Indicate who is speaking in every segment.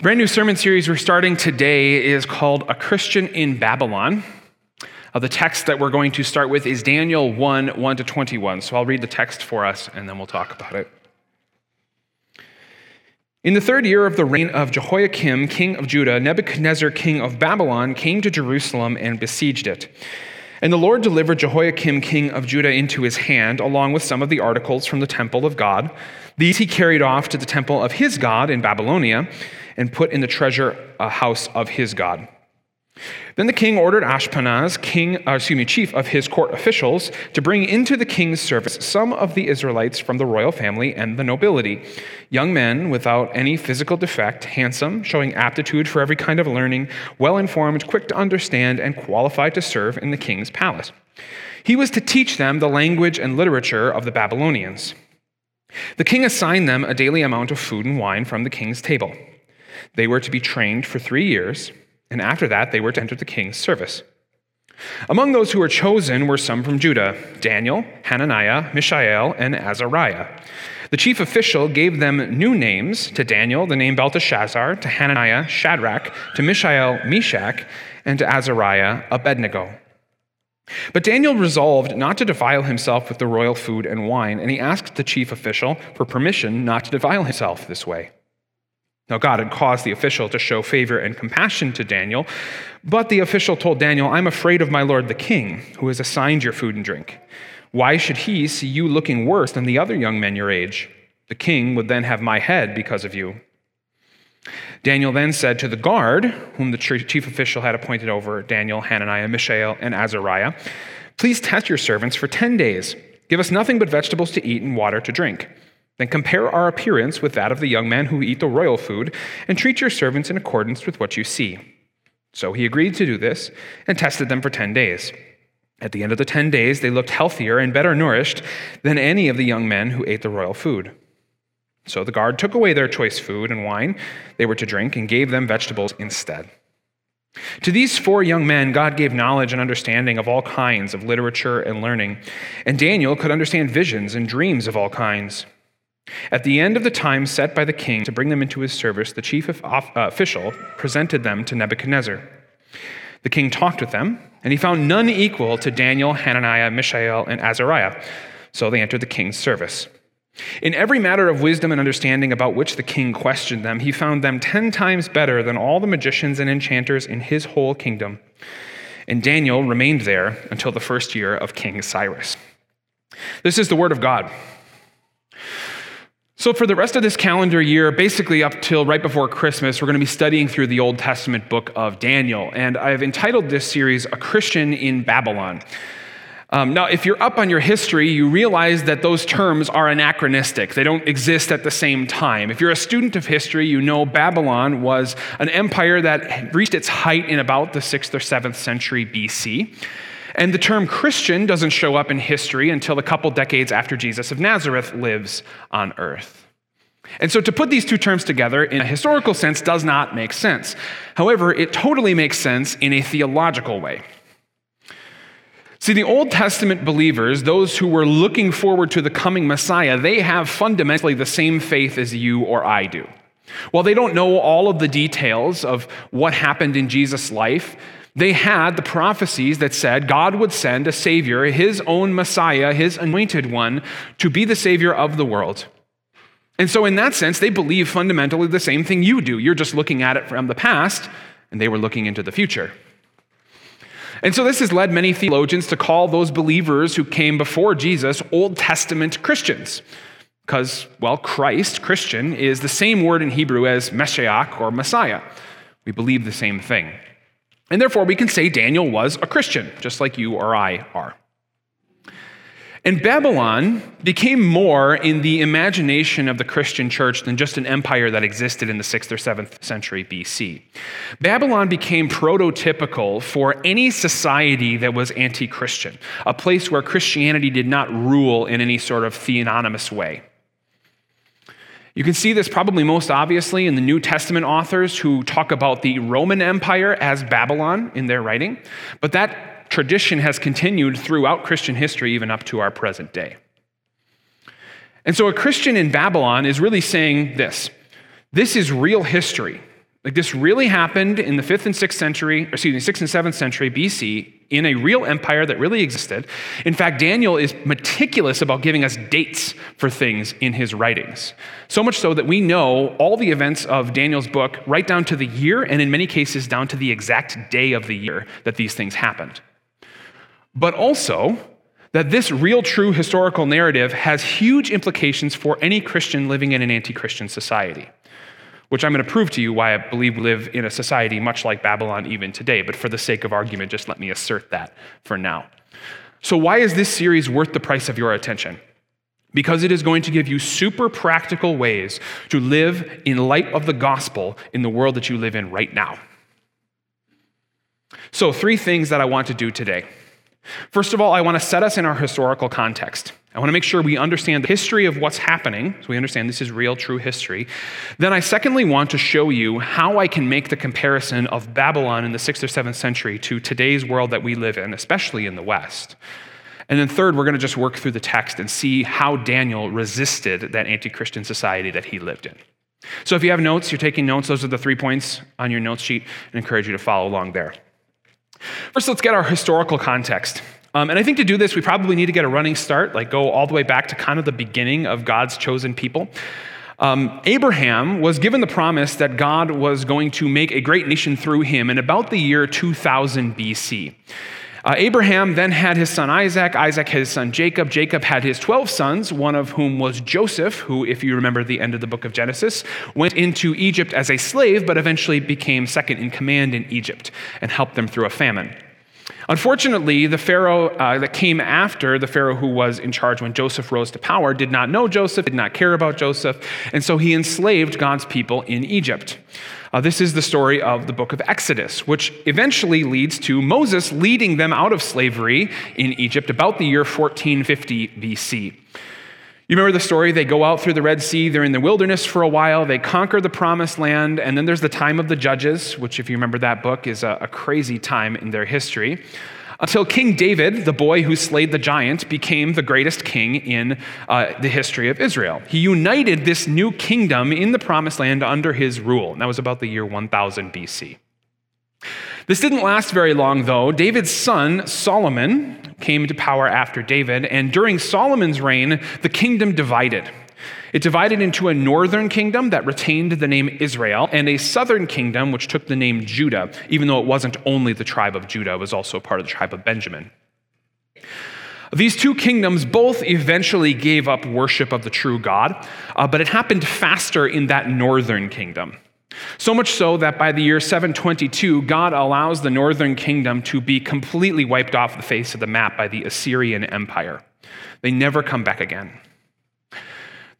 Speaker 1: The brand new sermon series we're starting today is called A Christian in Babylon. Uh, the text that we're going to start with is Daniel 1 1 to 21. So I'll read the text for us and then we'll talk about it. In the third year of the reign of Jehoiakim, king of Judah, Nebuchadnezzar, king of Babylon, came to Jerusalem and besieged it. And the Lord delivered Jehoiakim, king of Judah, into his hand, along with some of the articles from the temple of God. These he carried off to the temple of his God in Babylonia and put in the treasure house of his God. Then the king ordered Ashpenaz, king, uh, excuse me, chief of his court officials, to bring into the king's service some of the Israelites from the royal family and the nobility, young men without any physical defect, handsome, showing aptitude for every kind of learning, well informed, quick to understand, and qualified to serve in the king's palace. He was to teach them the language and literature of the Babylonians. The king assigned them a daily amount of food and wine from the king's table. They were to be trained for three years, and after that, they were to enter the king's service. Among those who were chosen were some from Judah Daniel, Hananiah, Mishael, and Azariah. The chief official gave them new names to Daniel, the name Belteshazzar, to Hananiah, Shadrach, to Mishael, Meshach, and to Azariah, Abednego. But Daniel resolved not to defile himself with the royal food and wine, and he asked the chief official for permission not to defile himself this way. Now, God had caused the official to show favor and compassion to Daniel, but the official told Daniel, I'm afraid of my lord the king, who has assigned your food and drink. Why should he see you looking worse than the other young men your age? The king would then have my head because of you. Daniel then said to the guard, whom the chief official had appointed over Daniel, Hananiah, Mishael, and Azariah, Please test your servants for 10 days. Give us nothing but vegetables to eat and water to drink. Then compare our appearance with that of the young men who eat the royal food, and treat your servants in accordance with what you see. So he agreed to do this and tested them for 10 days. At the end of the 10 days, they looked healthier and better nourished than any of the young men who ate the royal food. So the guard took away their choice food and wine they were to drink and gave them vegetables instead. To these four young men, God gave knowledge and understanding of all kinds of literature and learning, and Daniel could understand visions and dreams of all kinds. At the end of the time set by the king to bring them into his service, the chief uh, official presented them to Nebuchadnezzar. The king talked with them, and he found none equal to Daniel, Hananiah, Mishael, and Azariah. So they entered the king's service. In every matter of wisdom and understanding about which the king questioned them, he found them ten times better than all the magicians and enchanters in his whole kingdom. And Daniel remained there until the first year of King Cyrus. This is the word of God. So, for the rest of this calendar year, basically up till right before Christmas, we're going to be studying through the Old Testament book of Daniel. And I've entitled this series, A Christian in Babylon. Um, now, if you're up on your history, you realize that those terms are anachronistic. They don't exist at the same time. If you're a student of history, you know Babylon was an empire that reached its height in about the 6th or 7th century BC. And the term Christian doesn't show up in history until a couple decades after Jesus of Nazareth lives on earth. And so to put these two terms together in a historical sense does not make sense. However, it totally makes sense in a theological way. See, the Old Testament believers, those who were looking forward to the coming Messiah, they have fundamentally the same faith as you or I do. While they don't know all of the details of what happened in Jesus' life, they had the prophecies that said God would send a Savior, his own Messiah, his anointed one, to be the Savior of the world. And so, in that sense, they believe fundamentally the same thing you do. You're just looking at it from the past, and they were looking into the future. And so, this has led many theologians to call those believers who came before Jesus Old Testament Christians. Because, well, Christ, Christian, is the same word in Hebrew as Messiah or Messiah. We believe the same thing. And therefore, we can say Daniel was a Christian, just like you or I are. And Babylon became more in the imagination of the Christian church than just an empire that existed in the 6th or 7th century BC. Babylon became prototypical for any society that was anti Christian, a place where Christianity did not rule in any sort of theonomous way. You can see this probably most obviously in the New Testament authors who talk about the Roman Empire as Babylon in their writing, but that tradition has continued throughout Christian history, even up to our present day. And so a Christian in Babylon is really saying this this is real history. Like this really happened in the 5th and 6th century, or excuse me, 6th and 7th century BC in a real empire that really existed. In fact, Daniel is meticulous about giving us dates for things in his writings. So much so that we know all the events of Daniel's book right down to the year and in many cases down to the exact day of the year that these things happened. But also that this real true historical narrative has huge implications for any Christian living in an anti-Christian society which I'm going to prove to you why I believe we live in a society much like Babylon even today. But for the sake of argument, just let me assert that for now. So, why is this series worth the price of your attention? Because it is going to give you super practical ways to live in light of the gospel in the world that you live in right now. So, three things that I want to do today. First of all, I want to set us in our historical context. I want to make sure we understand the history of what's happening, so we understand this is real, true history. Then I secondly want to show you how I can make the comparison of Babylon in the 6th or 7th century to today's world that we live in, especially in the West. And then third, we're going to just work through the text and see how Daniel resisted that anti Christian society that he lived in. So if you have notes, you're taking notes, those are the three points on your notes sheet, and encourage you to follow along there. First, let's get our historical context. Um, and I think to do this, we probably need to get a running start, like go all the way back to kind of the beginning of God's chosen people. Um, Abraham was given the promise that God was going to make a great nation through him in about the year 2000 BC. Uh, Abraham then had his son Isaac. Isaac had his son Jacob. Jacob had his 12 sons, one of whom was Joseph, who, if you remember the end of the book of Genesis, went into Egypt as a slave, but eventually became second in command in Egypt and helped them through a famine. Unfortunately, the Pharaoh uh, that came after the Pharaoh who was in charge when Joseph rose to power did not know Joseph, did not care about Joseph, and so he enslaved God's people in Egypt. Uh, this is the story of the book of Exodus, which eventually leads to Moses leading them out of slavery in Egypt about the year 1450 BC. You remember the story? They go out through the Red Sea, they're in the wilderness for a while, they conquer the promised land, and then there's the time of the judges, which, if you remember that book, is a, a crazy time in their history. Until King David, the boy who slayed the giant, became the greatest king in uh, the history of Israel. He united this new kingdom in the promised land under his rule, and that was about the year 1000 BC. This didn't last very long, though. David's son, Solomon, came to power after David, and during Solomon's reign, the kingdom divided. It divided into a northern kingdom that retained the name Israel and a southern kingdom which took the name Judah, even though it wasn't only the tribe of Judah, it was also part of the tribe of Benjamin. These two kingdoms both eventually gave up worship of the true God, uh, but it happened faster in that northern kingdom. So much so that by the year 722, God allows the northern kingdom to be completely wiped off the face of the map by the Assyrian Empire. They never come back again.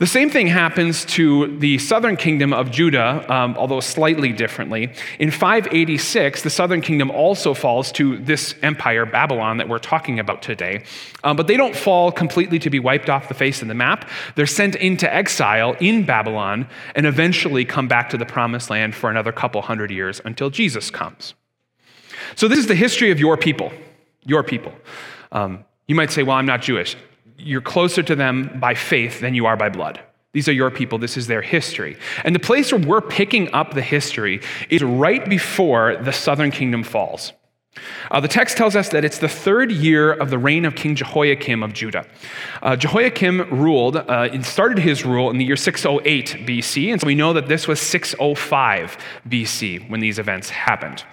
Speaker 1: The same thing happens to the southern kingdom of Judah, um, although slightly differently. In 586, the southern kingdom also falls to this empire, Babylon, that we're talking about today. Um, but they don't fall completely to be wiped off the face of the map. They're sent into exile in Babylon and eventually come back to the promised land for another couple hundred years until Jesus comes. So, this is the history of your people. Your people. Um, you might say, well, I'm not Jewish you're closer to them by faith than you are by blood. These are your people. This is their history. And the place where we're picking up the history is right before the southern kingdom falls. Uh, the text tells us that it's the third year of the reign of King Jehoiakim of Judah. Uh, Jehoiakim ruled uh, and started his rule in the year 608 BC, and so we know that this was 605 BC when these events happened.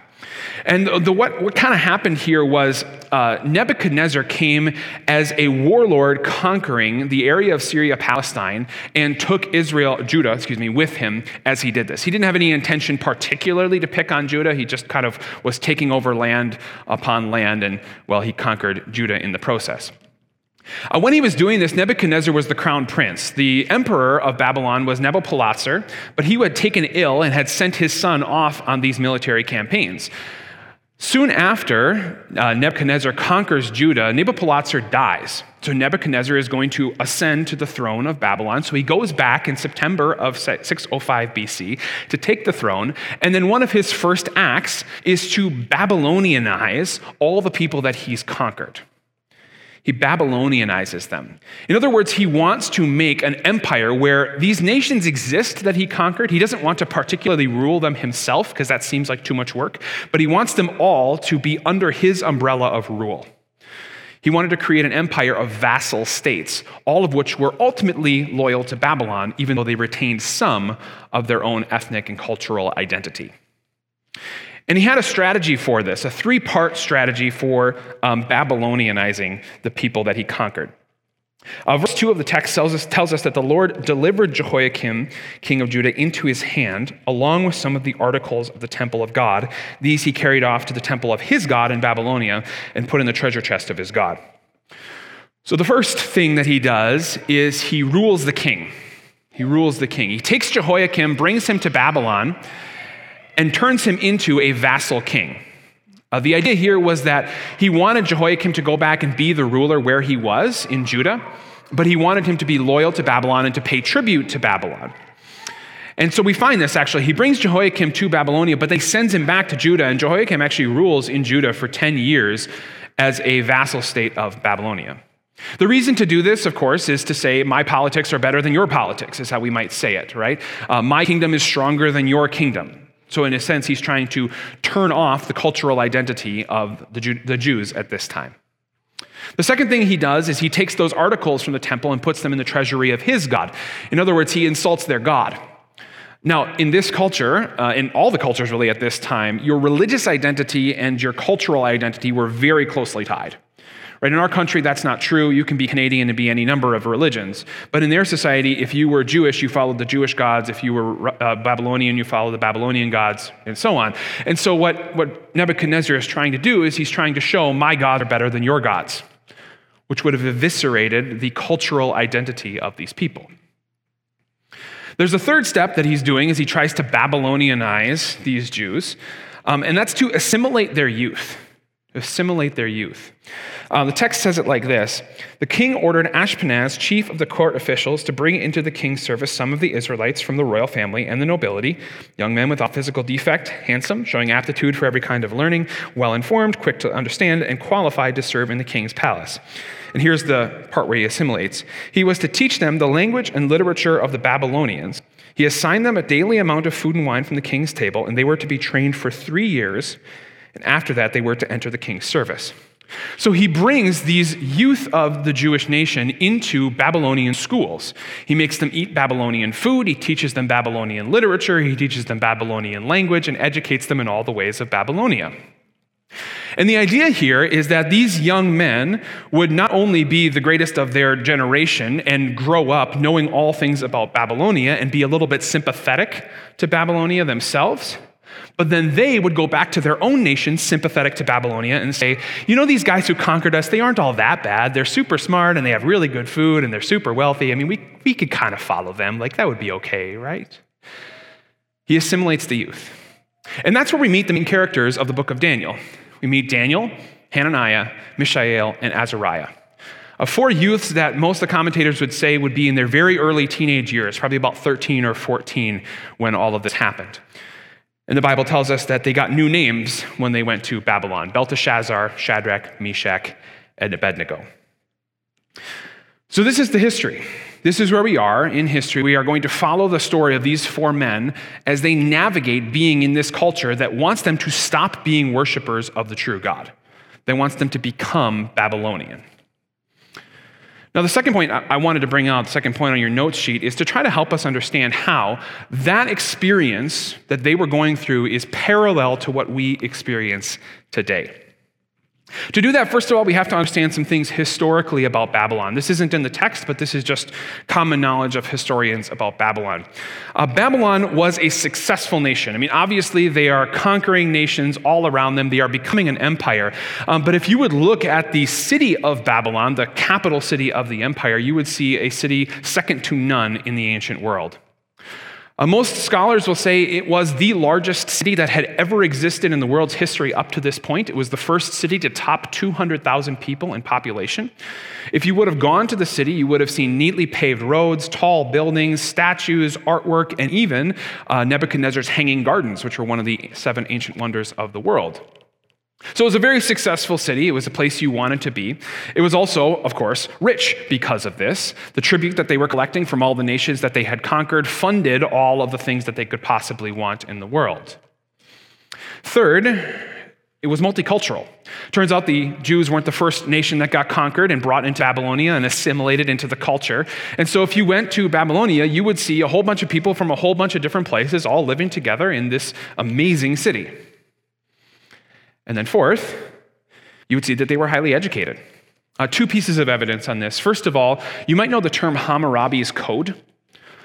Speaker 1: And the, what, what kind of happened here was uh, Nebuchadnezzar came as a warlord conquering the area of Syria, Palestine, and took Israel, Judah, excuse me, with him as he did this. He didn't have any intention particularly to pick on Judah. He just kind of was taking over land upon land, and well, he conquered Judah in the process. Uh, when he was doing this, Nebuchadnezzar was the crown prince. The emperor of Babylon was Nabopolassar, but he had taken ill and had sent his son off on these military campaigns. Soon after uh, Nebuchadnezzar conquers Judah, Nabopolassar dies. So Nebuchadnezzar is going to ascend to the throne of Babylon. So he goes back in September of 605 BC to take the throne. And then one of his first acts is to Babylonianize all the people that he's conquered. He Babylonianizes them. In other words, he wants to make an empire where these nations exist that he conquered. He doesn't want to particularly rule them himself because that seems like too much work, but he wants them all to be under his umbrella of rule. He wanted to create an empire of vassal states, all of which were ultimately loyal to Babylon, even though they retained some of their own ethnic and cultural identity. And he had a strategy for this, a three part strategy for um, Babylonianizing the people that he conquered. Uh, verse 2 of the text tells us, tells us that the Lord delivered Jehoiakim, king of Judah, into his hand, along with some of the articles of the temple of God. These he carried off to the temple of his God in Babylonia and put in the treasure chest of his God. So the first thing that he does is he rules the king. He rules the king. He takes Jehoiakim, brings him to Babylon, and turns him into a vassal king. Uh, the idea here was that he wanted Jehoiakim to go back and be the ruler where he was in Judah, but he wanted him to be loyal to Babylon and to pay tribute to Babylon. And so we find this actually. He brings Jehoiakim to Babylonia, but they sends him back to Judah, and Jehoiakim actually rules in Judah for 10 years as a vassal state of Babylonia. The reason to do this, of course, is to say, my politics are better than your politics, is how we might say it, right? Uh, my kingdom is stronger than your kingdom. So, in a sense, he's trying to turn off the cultural identity of the, Jew- the Jews at this time. The second thing he does is he takes those articles from the temple and puts them in the treasury of his God. In other words, he insults their God. Now, in this culture, uh, in all the cultures really at this time, your religious identity and your cultural identity were very closely tied. Right? In our country, that's not true. You can be Canadian and be any number of religions. But in their society, if you were Jewish, you followed the Jewish gods. If you were uh, Babylonian, you followed the Babylonian gods, and so on. And so, what, what Nebuchadnezzar is trying to do is he's trying to show my gods are better than your gods, which would have eviscerated the cultural identity of these people. There's a third step that he's doing as he tries to Babylonianize these Jews, um, and that's to assimilate their youth assimilate their youth. Uh, the text says it like this The king ordered Ashpenaz, chief of the court officials, to bring into the king's service some of the Israelites from the royal family and the nobility, young men without physical defect, handsome, showing aptitude for every kind of learning, well informed, quick to understand, and qualified to serve in the king's palace. And here's the part where he assimilates. He was to teach them the language and literature of the Babylonians. He assigned them a daily amount of food and wine from the king's table, and they were to be trained for three years and after that, they were to enter the king's service. So he brings these youth of the Jewish nation into Babylonian schools. He makes them eat Babylonian food, he teaches them Babylonian literature, he teaches them Babylonian language, and educates them in all the ways of Babylonia. And the idea here is that these young men would not only be the greatest of their generation and grow up knowing all things about Babylonia and be a little bit sympathetic to Babylonia themselves, but then they would go back to their own nation, sympathetic to Babylonia, and say, You know, these guys who conquered us, they aren't all that bad. They're super smart and they have really good food and they're super wealthy. I mean, we, we could kind of follow them. Like, that would be okay, right? He assimilates the youth. And that's where we meet the main characters of the book of Daniel. We meet Daniel, Hananiah, Mishael, and Azariah. Of four youths that most of the commentators would say would be in their very early teenage years, probably about 13 or 14 when all of this happened. And the Bible tells us that they got new names when they went to Babylon Belteshazzar, Shadrach, Meshach, and Abednego. So, this is the history. This is where we are in history. We are going to follow the story of these four men as they navigate being in this culture that wants them to stop being worshipers of the true God, that wants them to become Babylonian. Now, the second point I wanted to bring out, the second point on your notes sheet, is to try to help us understand how that experience that they were going through is parallel to what we experience today. To do that, first of all, we have to understand some things historically about Babylon. This isn't in the text, but this is just common knowledge of historians about Babylon. Uh, Babylon was a successful nation. I mean, obviously, they are conquering nations all around them, they are becoming an empire. Um, but if you would look at the city of Babylon, the capital city of the empire, you would see a city second to none in the ancient world. Uh, most scholars will say it was the largest city that had ever existed in the world's history up to this point. It was the first city to top 200,000 people in population. If you would have gone to the city, you would have seen neatly paved roads, tall buildings, statues, artwork, and even uh, Nebuchadnezzar's hanging gardens, which were one of the seven ancient wonders of the world. So it was a very successful city. It was a place you wanted to be. It was also, of course, rich because of this. The tribute that they were collecting from all the nations that they had conquered funded all of the things that they could possibly want in the world. Third, it was multicultural. Turns out the Jews weren't the first nation that got conquered and brought into Babylonia and assimilated into the culture. And so, if you went to Babylonia, you would see a whole bunch of people from a whole bunch of different places all living together in this amazing city. And then, fourth, you would see that they were highly educated. Uh, two pieces of evidence on this. First of all, you might know the term Hammurabi's Code.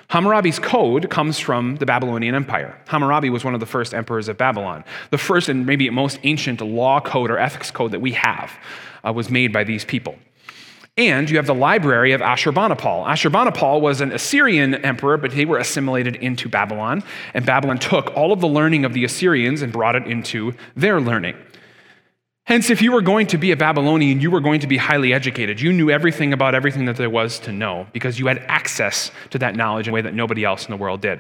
Speaker 1: Hammurabi's code comes from the Babylonian Empire. Hammurabi was one of the first emperors of Babylon. The first and maybe most ancient law code or ethics code that we have uh, was made by these people. And you have the library of Ashurbanipal. Ashurbanipal was an Assyrian emperor, but they were assimilated into Babylon. And Babylon took all of the learning of the Assyrians and brought it into their learning. Hence, if you were going to be a Babylonian, you were going to be highly educated. You knew everything about everything that there was to know because you had access to that knowledge in a way that nobody else in the world did.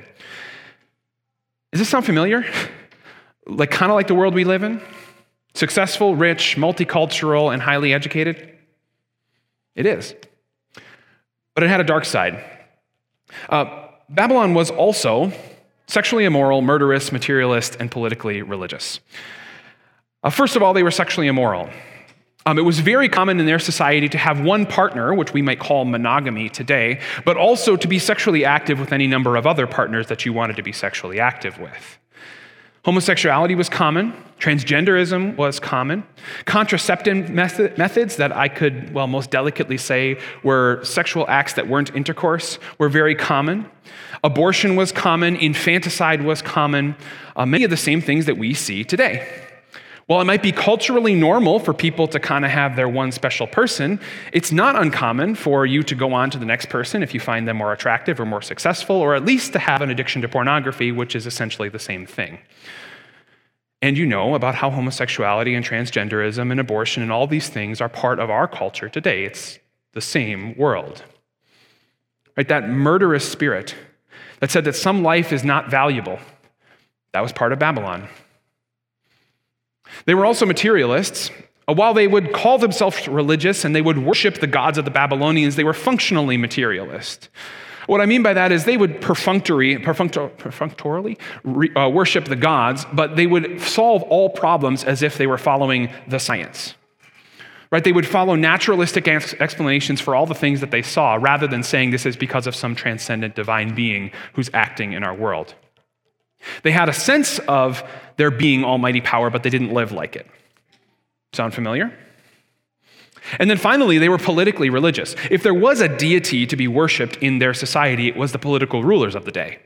Speaker 1: Does this sound familiar? Like, kind of like the world we live in? Successful, rich, multicultural, and highly educated? It is. But it had a dark side. Uh, Babylon was also sexually immoral, murderous, materialist, and politically religious. Uh, first of all, they were sexually immoral. Um, it was very common in their society to have one partner, which we might call monogamy today, but also to be sexually active with any number of other partners that you wanted to be sexually active with. Homosexuality was common, transgenderism was common. Contraceptive method, methods that I could, well, most delicately say were sexual acts that weren't intercourse were very common. Abortion was common, infanticide was common, uh, many of the same things that we see today. While it might be culturally normal for people to kind of have their one special person, it's not uncommon for you to go on to the next person if you find them more attractive or more successful, or at least to have an addiction to pornography, which is essentially the same thing. And you know about how homosexuality and transgenderism and abortion and all these things are part of our culture today. It's the same world. Right? That murderous spirit that said that some life is not valuable, that was part of Babylon. They were also materialists. Uh, while they would call themselves religious and they would worship the gods of the Babylonians, they were functionally materialist. What I mean by that is they would perfunctory, perfunctorily uh, worship the gods, but they would solve all problems as if they were following the science. Right? They would follow naturalistic explanations for all the things that they saw rather than saying this is because of some transcendent divine being who's acting in our world. They had a sense of there being almighty power, but they didn't live like it. Sound familiar? And then finally, they were politically religious. If there was a deity to be worshiped in their society, it was the political rulers of the day.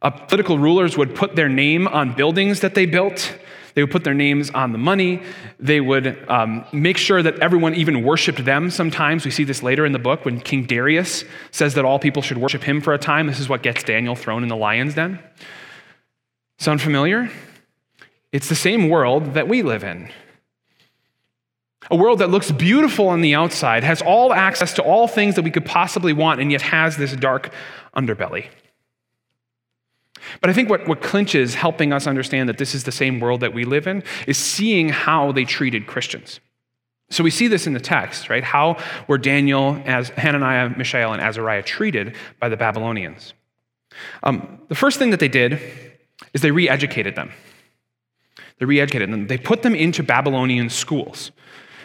Speaker 1: Uh, political rulers would put their name on buildings that they built. They would put their names on the money. They would um, make sure that everyone even worshiped them sometimes. We see this later in the book when King Darius says that all people should worship him for a time. This is what gets Daniel thrown in the lion's den. Sound familiar? It's the same world that we live in. A world that looks beautiful on the outside, has all access to all things that we could possibly want, and yet has this dark underbelly. But I think what, what clinches helping us understand that this is the same world that we live in is seeing how they treated Christians. So we see this in the text, right? How were Daniel, as Hananiah, Mishael, and Azariah treated by the Babylonians? Um, the first thing that they did is they re educated them. They re educated them. They put them into Babylonian schools.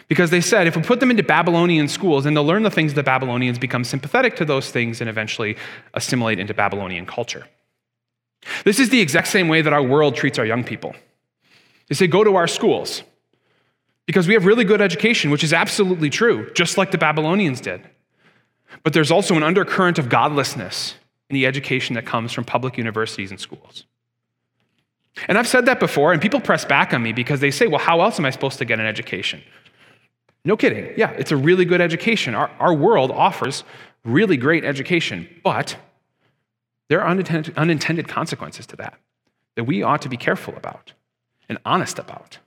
Speaker 1: Because they said if we put them into Babylonian schools, then they'll learn the things the Babylonians, become sympathetic to those things, and eventually assimilate into Babylonian culture. This is the exact same way that our world treats our young people. They say, go to our schools because we have really good education, which is absolutely true, just like the Babylonians did. But there's also an undercurrent of godlessness in the education that comes from public universities and schools. And I've said that before, and people press back on me because they say, well, how else am I supposed to get an education? No kidding. Yeah, it's a really good education. Our, our world offers really great education, but there are unintended, unintended consequences to that that we ought to be careful about and honest about.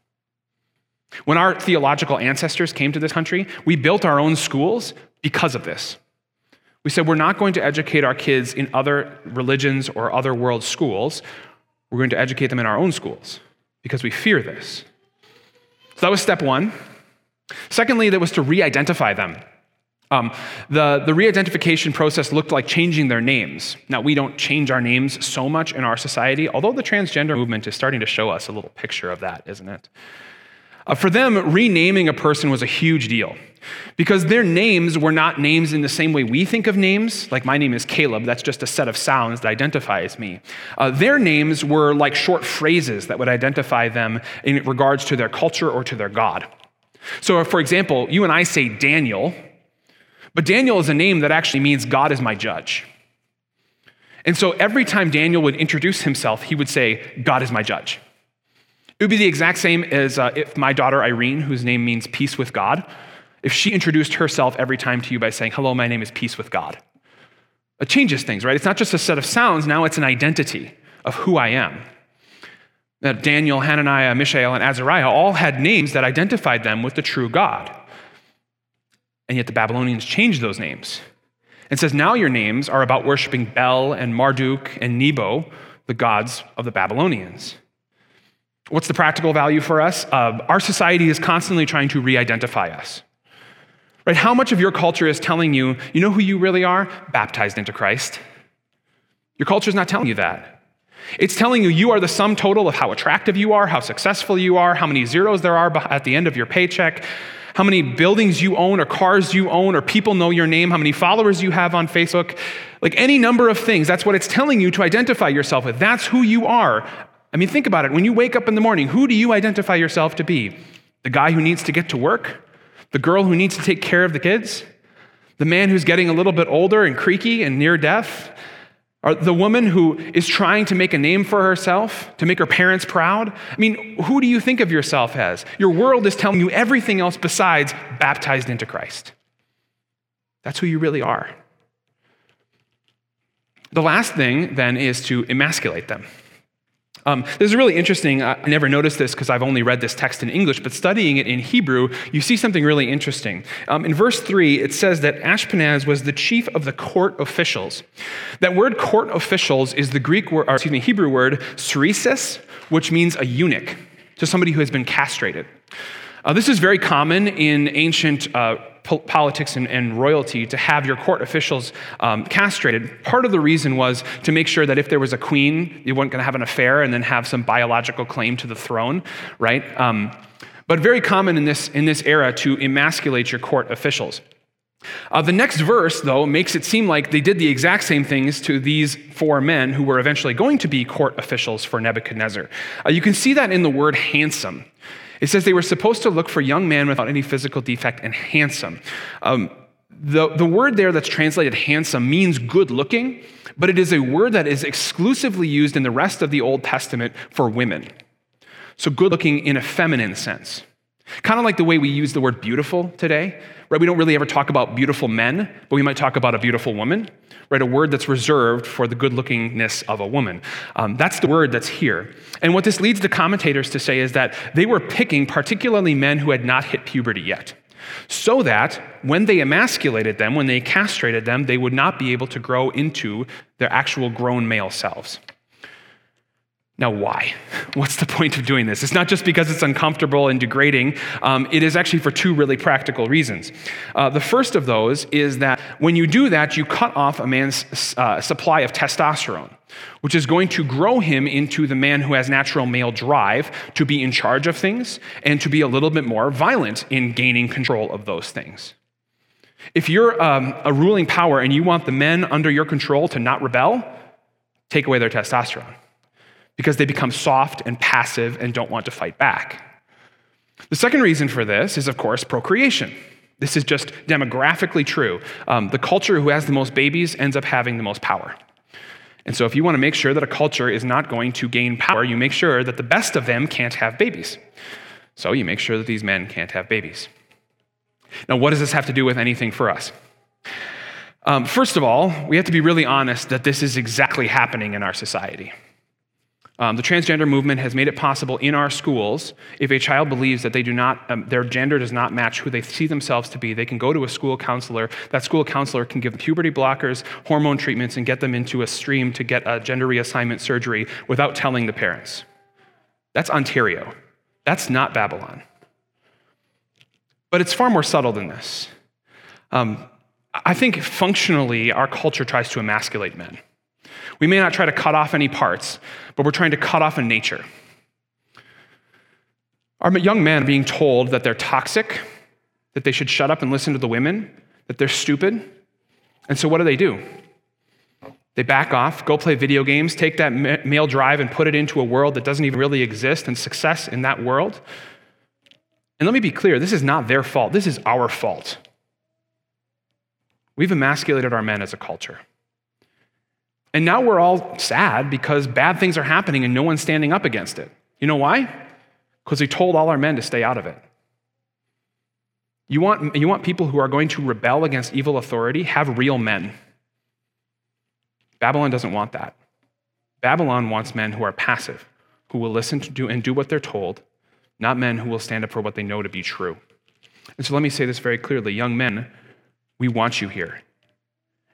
Speaker 1: When our theological ancestors came to this country, we built our own schools because of this. We said we're not going to educate our kids in other religions or other world schools. We're going to educate them in our own schools because we fear this. So that was step one. Secondly, that was to re identify them. Um, the, the re identification process looked like changing their names. Now, we don't change our names so much in our society, although the transgender movement is starting to show us a little picture of that, isn't it? Uh, for them, renaming a person was a huge deal because their names were not names in the same way we think of names. Like, my name is Caleb, that's just a set of sounds that identifies me. Uh, their names were like short phrases that would identify them in regards to their culture or to their God. So, for example, you and I say Daniel, but Daniel is a name that actually means God is my judge. And so every time Daniel would introduce himself, he would say, God is my judge. It would be the exact same as uh, if my daughter Irene, whose name means peace with God, if she introduced herself every time to you by saying, Hello, my name is peace with God. It changes things, right? It's not just a set of sounds, now it's an identity of who I am. That Daniel, Hananiah, Mishael, and Azariah all had names that identified them with the true God. And yet the Babylonians changed those names and says, now your names are about worshiping Bel and Marduk and Nebo, the gods of the Babylonians. What's the practical value for us? Uh, our society is constantly trying to re identify us. Right? How much of your culture is telling you, you know who you really are? Baptized into Christ. Your culture is not telling you that. It's telling you you are the sum total of how attractive you are, how successful you are, how many zeros there are at the end of your paycheck, how many buildings you own or cars you own or people know your name, how many followers you have on Facebook, like any number of things. That's what it's telling you to identify yourself with. That's who you are. I mean, think about it. When you wake up in the morning, who do you identify yourself to be? The guy who needs to get to work? The girl who needs to take care of the kids? The man who's getting a little bit older and creaky and near death? Or the woman who is trying to make a name for herself, to make her parents proud? I mean, who do you think of yourself as? Your world is telling you everything else besides baptized into Christ. That's who you really are. The last thing, then, is to emasculate them. Um, this is really interesting. I never noticed this because I've only read this text in English, but studying it in Hebrew, you see something really interesting. Um, in verse 3, it says that Ashpenaz was the chief of the court officials. That word court officials is the Greek word, or excuse me, Hebrew word saresis, which means a eunuch, so somebody who has been castrated. Uh, this is very common in ancient uh, po- politics and, and, royalty to have your court officials um, castrated. Part of the reason was to make sure that if there was a queen, you weren't going to have an affair and then have some biological claim to the throne, right? Um, but very common in this, in this era to emasculate your court officials. Uh, the next verse, though, makes it seem like they did the exact same things to these four men who were eventually going to be court officials for Nebuchadnezzar. Uh, you can see that in the word handsome. It says they were supposed to look for young men without any physical defect and handsome. Um, the, the word there that's translated handsome means good looking, but it is a word that is exclusively used in the rest of the Old Testament for women. So good looking in a feminine sense. Kind of like the way we use the word beautiful today, right? We don't really ever talk about beautiful men, but we might talk about a beautiful woman, right? A word that's reserved for the good lookingness of a woman. Um, that's the word that's here. And what this leads the commentators to say is that they were picking particularly men who had not hit puberty yet, so that when they emasculated them, when they castrated them, they would not be able to grow into their actual grown male selves. Now, why? What's the point of doing this? It's not just because it's uncomfortable and degrading. Um, it is actually for two really practical reasons. Uh, the first of those is that when you do that, you cut off a man's uh, supply of testosterone, which is going to grow him into the man who has natural male drive to be in charge of things and to be a little bit more violent in gaining control of those things. If you're um, a ruling power and you want the men under your control to not rebel, take away their testosterone because they become soft and passive and don't want to fight back. The second reason for this is, of course, procreation. This is just demographically true. Um, the culture who has the most babies ends up having the most power. And so, if you want to make sure that a culture is not going to gain power, you make sure that the best of them can't have babies. So, you make sure that these men can't have babies. Now, what does this have to do with anything for us? Um, first of all, we have to be really honest that this is exactly happening in our society. Um, the transgender movement has made it possible in our schools, if a child believes that they do not, um, their gender does not match who they see themselves to be, they can go to a school counselor. That school counselor can give puberty blockers, hormone treatments, and get them into a stream to get a gender reassignment surgery without telling the parents. That's Ontario. That's not Babylon. But it's far more subtle than this. Um, I think functionally, our culture tries to emasculate men. We may not try to cut off any parts, but we're trying to cut off a nature. Our young men being told that they're toxic, that they should shut up and listen to the women, that they're stupid. And so what do they do? They back off, go play video games, take that male drive and put it into a world that doesn't even really exist and success in that world. And let me be clear this is not their fault, this is our fault. We've emasculated our men as a culture. And now we're all sad because bad things are happening and no one's standing up against it. You know why? Because we told all our men to stay out of it. You want, you want people who are going to rebel against evil authority? Have real men. Babylon doesn't want that. Babylon wants men who are passive, who will listen to do and do what they're told, not men who will stand up for what they know to be true. And so let me say this very clearly young men, we want you here.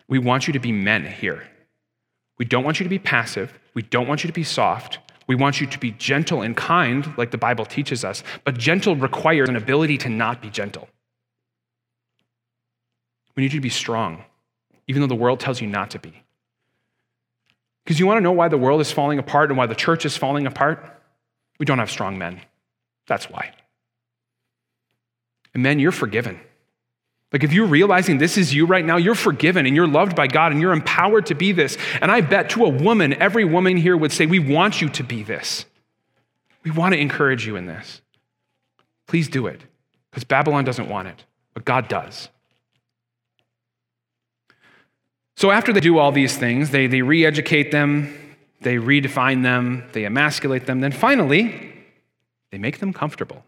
Speaker 1: We want you to be men here. We don't want you to be passive. We don't want you to be soft. We want you to be gentle and kind, like the Bible teaches us. But gentle requires an ability to not be gentle. We need you to be strong, even though the world tells you not to be. Because you want to know why the world is falling apart and why the church is falling apart? We don't have strong men. That's why. And men, you're forgiven. Like, if you're realizing this is you right now, you're forgiven and you're loved by God and you're empowered to be this. And I bet to a woman, every woman here would say, We want you to be this. We want to encourage you in this. Please do it because Babylon doesn't want it, but God does. So, after they do all these things, they, they re educate them, they redefine them, they emasculate them, then finally, they make them comfortable.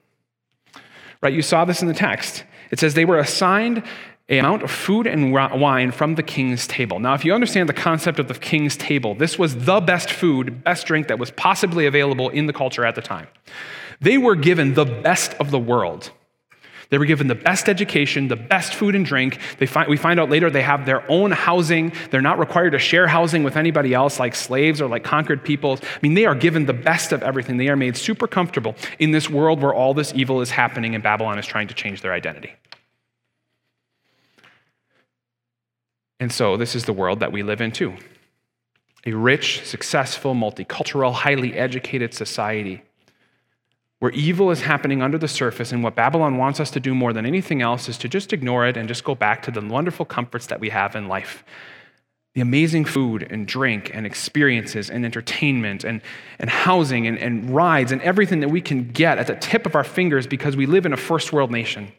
Speaker 1: Right? You saw this in the text. It says they were assigned a amount of food and wine from the king's table. Now, if you understand the concept of the king's table, this was the best food, best drink that was possibly available in the culture at the time. They were given the best of the world. They were given the best education, the best food and drink. We find out later they have their own housing. They're not required to share housing with anybody else like slaves or like conquered peoples. I mean, they are given the best of everything. They are made super comfortable in this world where all this evil is happening and Babylon is trying to change their identity. And so, this is the world that we live in too a rich, successful, multicultural, highly educated society where evil is happening under the surface, and what Babylon wants us to do more than anything else is to just ignore it and just go back to the wonderful comforts that we have in life. The amazing food and drink and experiences and entertainment and, and housing and, and rides and everything that we can get at the tip of our fingers because we live in a first world nation.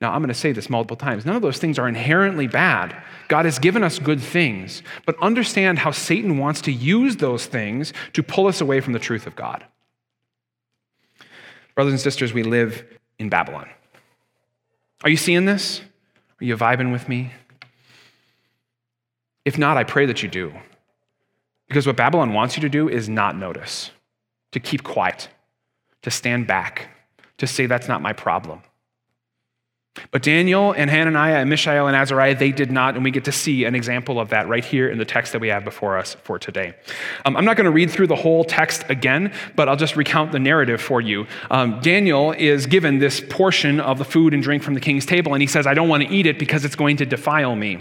Speaker 1: Now, I'm going to say this multiple times. None of those things are inherently bad. God has given us good things, but understand how Satan wants to use those things to pull us away from the truth of God. Brothers and sisters, we live in Babylon. Are you seeing this? Are you vibing with me? If not, I pray that you do. Because what Babylon wants you to do is not notice, to keep quiet, to stand back, to say, that's not my problem. But Daniel and Hananiah and Mishael and Azariah, they did not, and we get to see an example of that right here in the text that we have before us for today. Um, I'm not going to read through the whole text again, but I'll just recount the narrative for you. Um, Daniel is given this portion of the food and drink from the king's table, and he says, I don't want to eat it because it's going to defile me.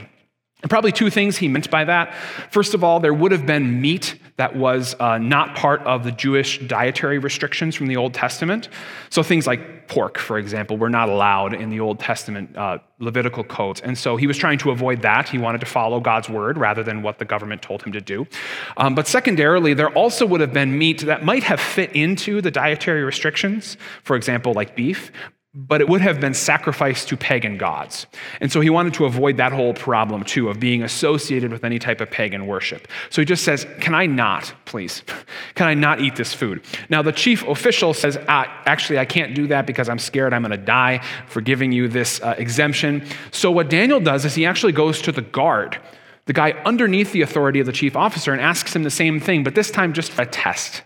Speaker 1: And probably two things he meant by that. First of all, there would have been meat that was uh, not part of the Jewish dietary restrictions from the Old Testament. So things like pork, for example, were not allowed in the Old Testament uh, Levitical codes. And so he was trying to avoid that. He wanted to follow God's word rather than what the government told him to do. Um, but secondarily, there also would have been meat that might have fit into the dietary restrictions, for example, like beef, but it would have been sacrificed to pagan gods. And so he wanted to avoid that whole problem too of being associated with any type of pagan worship. So he just says, Can I not, please? Can I not eat this food? Now, the chief official says, ah, Actually, I can't do that because I'm scared I'm going to die for giving you this uh, exemption. So what Daniel does is he actually goes to the guard, the guy underneath the authority of the chief officer, and asks him the same thing, but this time just a test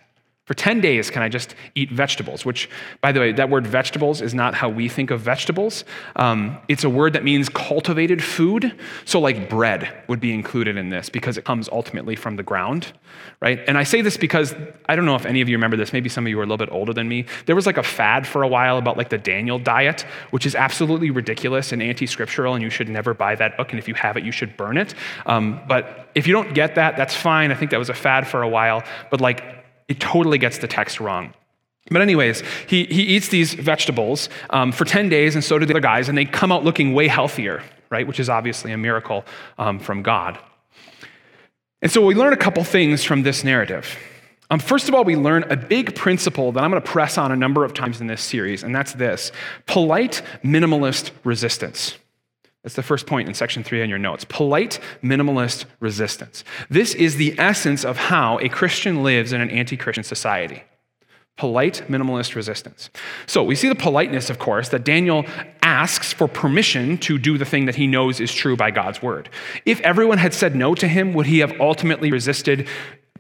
Speaker 1: For 10 days, can I just eat vegetables? Which, by the way, that word vegetables is not how we think of vegetables. Um, it's a word that means cultivated food. So, like bread would be included in this because it comes ultimately from the ground, right? And I say this because I don't know if any of you remember this. Maybe some of you are a little bit older than me. There was like a fad for a while about like the Daniel diet, which is absolutely ridiculous and anti scriptural, and you should never buy that book. And if you have it, you should burn it. Um, but if you don't get that, that's fine. I think that was a fad for a while. But like, it totally gets the text wrong. But, anyways, he, he eats these vegetables um, for 10 days, and so do the other guys, and they come out looking way healthier, right? Which is obviously a miracle um, from God. And so we learn a couple things from this narrative. Um, first of all, we learn a big principle that I'm going to press on a number of times in this series, and that's this polite minimalist resistance. That's the first point in section three on your notes. Polite minimalist resistance. This is the essence of how a Christian lives in an anti Christian society. Polite minimalist resistance. So we see the politeness, of course, that Daniel asks for permission to do the thing that he knows is true by God's word. If everyone had said no to him, would he have ultimately resisted?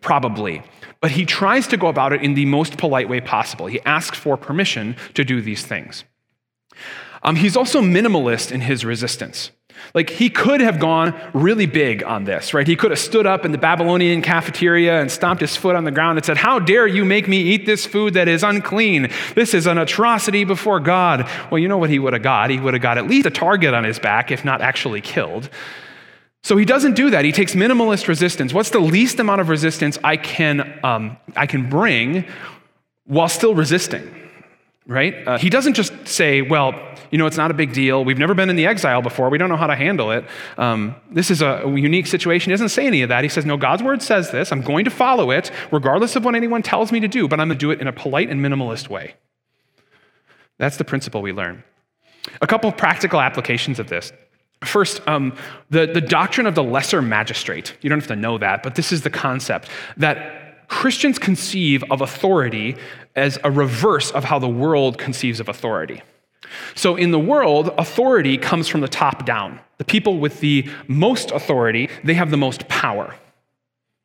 Speaker 1: Probably. But he tries to go about it in the most polite way possible. He asks for permission to do these things. Um, he's also minimalist in his resistance. Like he could have gone really big on this, right? He could have stood up in the Babylonian cafeteria and stomped his foot on the ground and said, How dare you make me eat this food that is unclean? This is an atrocity before God. Well, you know what he would have got? He would have got at least a target on his back, if not actually killed. So he doesn't do that. He takes minimalist resistance. What's the least amount of resistance I can, um, I can bring while still resisting? Right? Uh, he doesn't just say, well, you know, it's not a big deal. We've never been in the exile before. We don't know how to handle it. Um, this is a, unique situation. He doesn't say any of that. He says, no, God's word says this. I'm going to follow it, regardless of what anyone tells me to do, but I'm going to do it in a polite and minimalist way. That's the principle we learn. A couple of practical applications of this. First, um, the, the doctrine of the lesser magistrate. You don't have to know that, but this is the concept that Christians conceive of authority as a reverse of how the world conceives of authority. So, in the world, authority comes from the top down. The people with the most authority, they have the most power.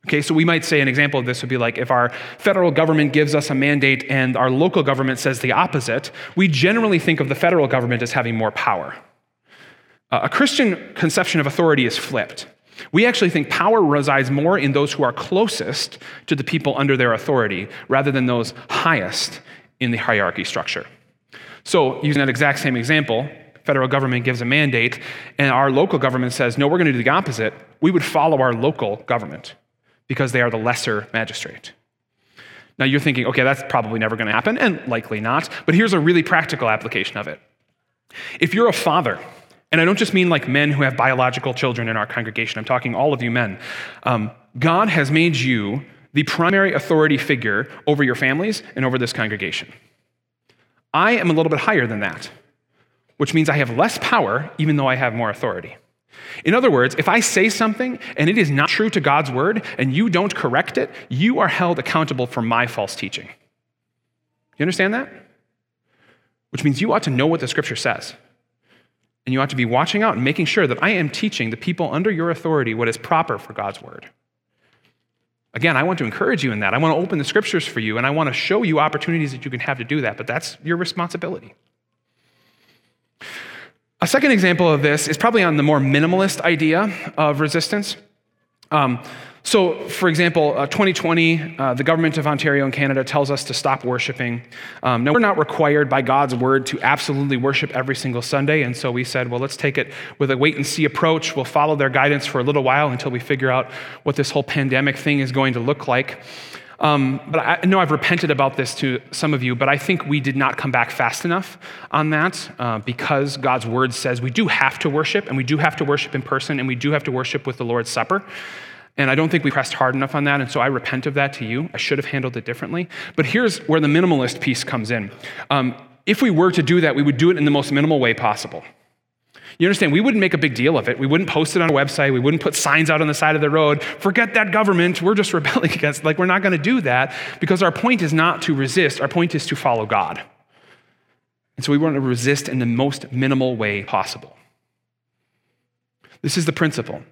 Speaker 1: Okay, so we might say an example of this would be like if our federal government gives us a mandate and our local government says the opposite, we generally think of the federal government as having more power. Uh, a Christian conception of authority is flipped. We actually think power resides more in those who are closest to the people under their authority rather than those highest in the hierarchy structure. So, using that exact same example, federal government gives a mandate and our local government says, "No, we're going to do the opposite." We would follow our local government because they are the lesser magistrate. Now you're thinking, "Okay, that's probably never going to happen and likely not." But here's a really practical application of it. If you're a father and I don't just mean like men who have biological children in our congregation, I'm talking all of you men. Um, God has made you the primary authority figure over your families and over this congregation. I am a little bit higher than that, which means I have less power even though I have more authority. In other words, if I say something and it is not true to God's word and you don't correct it, you are held accountable for my false teaching. You understand that? Which means you ought to know what the scripture says. And you ought to be watching out and making sure that I am teaching the people under your authority what is proper for God's word. Again, I want to encourage you in that. I want to open the scriptures for you, and I want to show you opportunities that you can have to do that, but that's your responsibility. A second example of this is probably on the more minimalist idea of resistance. Um, so, for example, uh, 2020, uh, the government of Ontario and Canada tells us to stop worshiping. Um, now, we're not required by God's word to absolutely worship every single Sunday, and so we said, well, let's take it with a wait and see approach. We'll follow their guidance for a little while until we figure out what this whole pandemic thing is going to look like. Um, but I know I've repented about this to some of you, but I think we did not come back fast enough on that uh, because God's word says we do have to worship, and we do have to worship in person, and we do have to worship with the Lord's Supper. And I don't think we pressed hard enough on that. And so I repent of that to you. I should have handled it differently. But here's where the minimalist piece comes in. Um, if we were to do that, we would do it in the most minimal way possible. You understand, we wouldn't make a big deal of it. We wouldn't post it on a website. We wouldn't put signs out on the side of the road. Forget that government. We're just rebelling against. Like, we're not going to do that because our point is not to resist. Our point is to follow God. And so we want to resist in the most minimal way possible. This is the principle.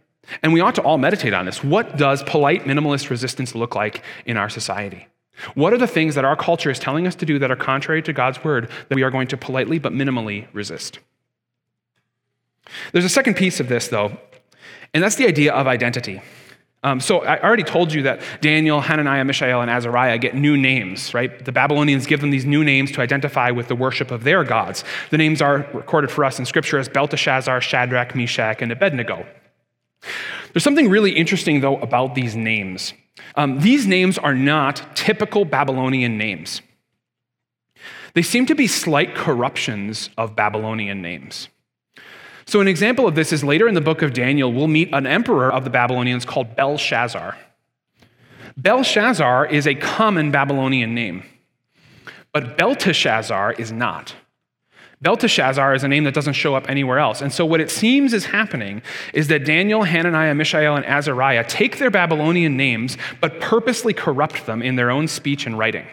Speaker 1: And we ought to all meditate on this. What does polite minimalist resistance look like in our society? What are the things that our culture is telling us to do that are contrary to God's word that we are going to politely but minimally resist? There's a second piece of this, though, and that's the idea of identity. Um, so I already told you that Daniel, Hananiah, Mishael, and Azariah get new names, right? The Babylonians give them these new names to identify with the worship of their gods. The names are recorded for us in Scripture as Belteshazzar, Shadrach, Meshach, and Abednego. There's something really interesting, though, about these names. Um, these names are not typical Babylonian names. They seem to be slight corruptions of Babylonian names. So, an example of this is later in the book of Daniel, we'll meet an emperor of the Babylonians called Belshazzar. Belshazzar is a common Babylonian name, but Belteshazzar is not. Belteshazzar is a name that doesn't show up anywhere else. And so, what it seems is happening is that Daniel, Hananiah, Mishael, and Azariah take their Babylonian names, but purposely corrupt them in their own speech and writing.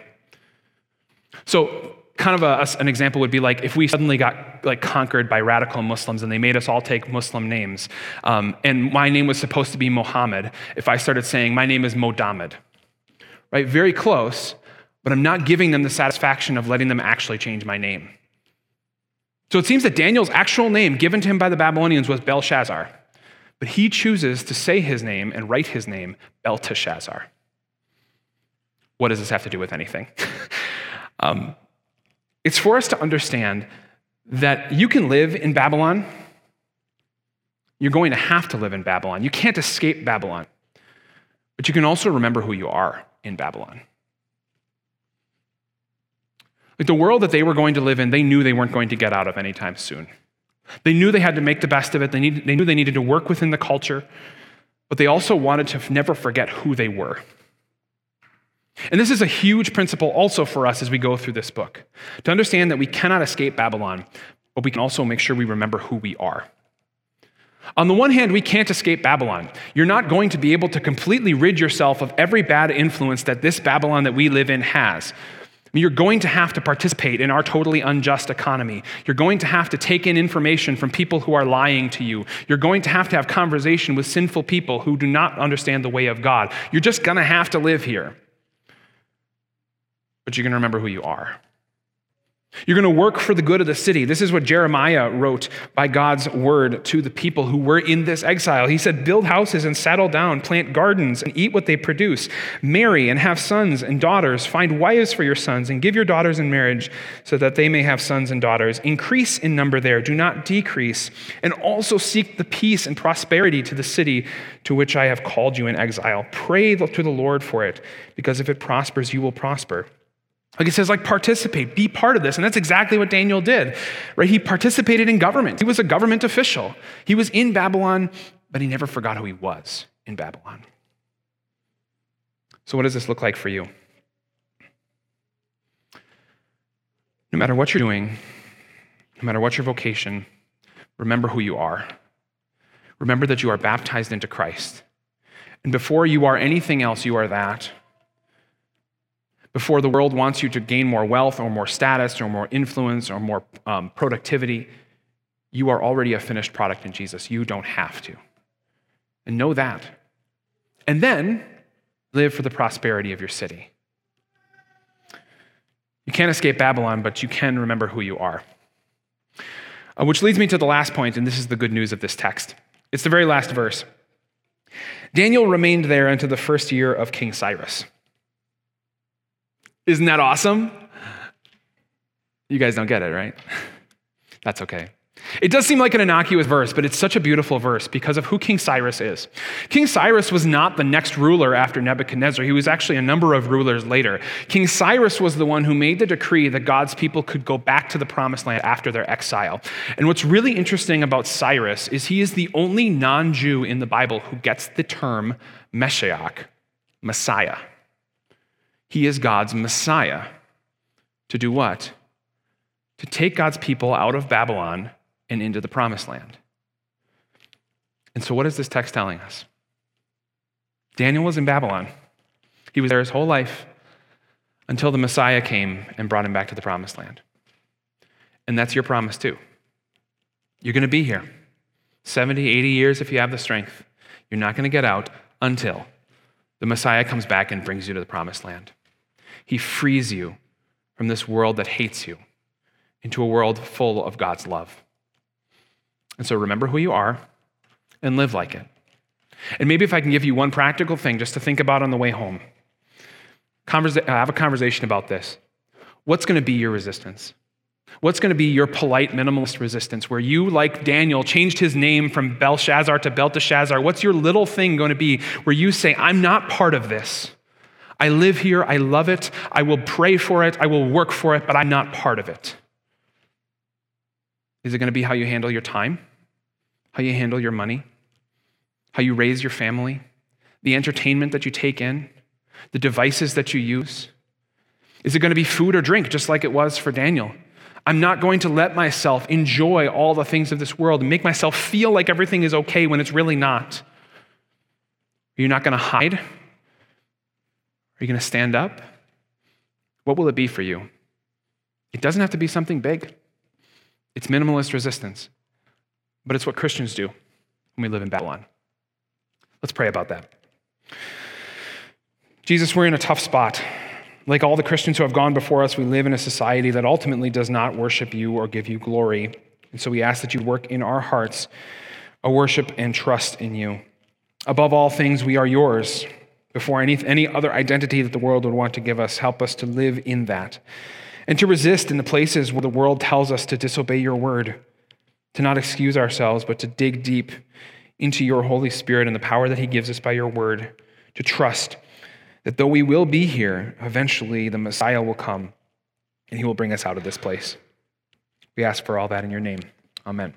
Speaker 1: So, kind of a, an example would be like if we suddenly got like conquered by radical Muslims and they made us all take Muslim names, um, and my name was supposed to be Mohammed. If I started saying my name is Modamed, right? Very close, but I'm not giving them the satisfaction of letting them actually change my name. So it seems that Daniel's actual name given to him by the Babylonians was Belshazzar, but he chooses to say his name and write his name Belteshazzar. What does this have to do with anything? um, it's for us to understand that you can live in Babylon. You're going to have to live in Babylon. You can't escape Babylon. But you can also remember who you are in Babylon. Like the world that they were going to live in, they knew they weren't going to get out of anytime soon. They knew they had to make the best of it. They, they knew they needed to work within the culture, but they also wanted to never forget who they were. And this is a huge principle also for us as we go through this book to understand that we cannot escape Babylon, but we can also make sure we remember who we are. On the one hand, we can't escape Babylon. You're not going to be able to completely rid yourself of every bad influence that this Babylon that we live in has. Mean, you're going to have to participate in our totally unjust economy. You're going to have to take in information from people who are lying to you. You're going to have to have conversation with sinful people who do not understand the way of God. You're just going to have to live here but you're going to remember who you are. You're going to work for the good of the city. This is what Jeremiah wrote by God's word to the people who were in this exile. He said, Build houses and settle down, plant gardens and eat what they produce, marry and have sons and daughters, find wives for your sons, and give your daughters in marriage so that they may have sons and daughters. Increase in number there, do not decrease, and also seek the peace and prosperity to the city to which I have called you in exile. Pray to the Lord for it, because if it prospers, you will prosper. Like it says, like participate, be part of this. And that's exactly what Daniel did, right? He participated in government. He was a government official. He was in Babylon, but he never forgot who he was in Babylon. So, what does this look like for you? No matter what you're doing, no matter what your vocation, remember who you are. Remember that you are baptized into Christ. And before you are anything else, you are that before the world wants you to gain more wealth or more status or more influence or more um, productivity, you are already a finished product in Jesus. You don't have to. And know that. And then live for the prosperity of your city. You can't escape Babylon, but you can remember who you are. Uh, which leads me to the last point, and this is the good news of this text. It's the very last verse. Daniel remained there until the first year of King Cyrus. Isn't that awesome? You guys don't get it, right? That's okay. It does seem like an innocuous verse, but it's such a beautiful verse because of who King Cyrus is. King Cyrus was not the next ruler after Nebuchadnezzar. He was actually a number of rulers later. King Cyrus was the one who made the decree that God's people could go back to the promised land after their exile. And what's really interesting about Cyrus is he is the only non Jew in the Bible who gets the term Messiah, Messiah. He is God's Messiah. To do what? To take God's people out of Babylon and into the promised land. And so, what is this text telling us? Daniel was in Babylon. He was there his whole life until the Messiah came and brought him back to the promised land. And that's your promise too. You're going to be here 70, 80 years if you have the strength. You're not going to get out until the Messiah comes back and brings you to the promised land. He frees you from this world that hates you into a world full of God's love. And so remember who you are and live like it. And maybe if I can give you one practical thing just to think about on the way home, Conversa- uh, have a conversation about this. What's going to be your resistance? What's going to be your polite minimalist resistance where you, like Daniel, changed his name from Belshazzar to Belteshazzar? What's your little thing going to be where you say, I'm not part of this? I live here, I love it, I will pray for it, I will work for it, but I'm not part of it. Is it going to be how you handle your time? How you handle your money? How you raise your family? The entertainment that you take in? The devices that you use? Is it going to be food or drink, just like it was for Daniel? I'm not going to let myself enjoy all the things of this world and make myself feel like everything is okay when it's really not. Are you not going to hide? Are you going to stand up? What will it be for you? It doesn't have to be something big. It's minimalist resistance, but it's what Christians do when we live in Babylon. Let's pray about that. Jesus, we're in a tough spot. Like all the Christians who have gone before us, we live in a society that ultimately does not worship you or give you glory. And so we ask that you work in our hearts a worship and trust in you. Above all things, we are yours. Before any, any other identity that the world would want to give us, help us to live in that and to resist in the places where the world tells us to disobey your word, to not excuse ourselves, but to dig deep into your Holy Spirit and the power that he gives us by your word, to trust that though we will be here, eventually the Messiah will come and he will bring us out of this place. We ask for all that in your name. Amen.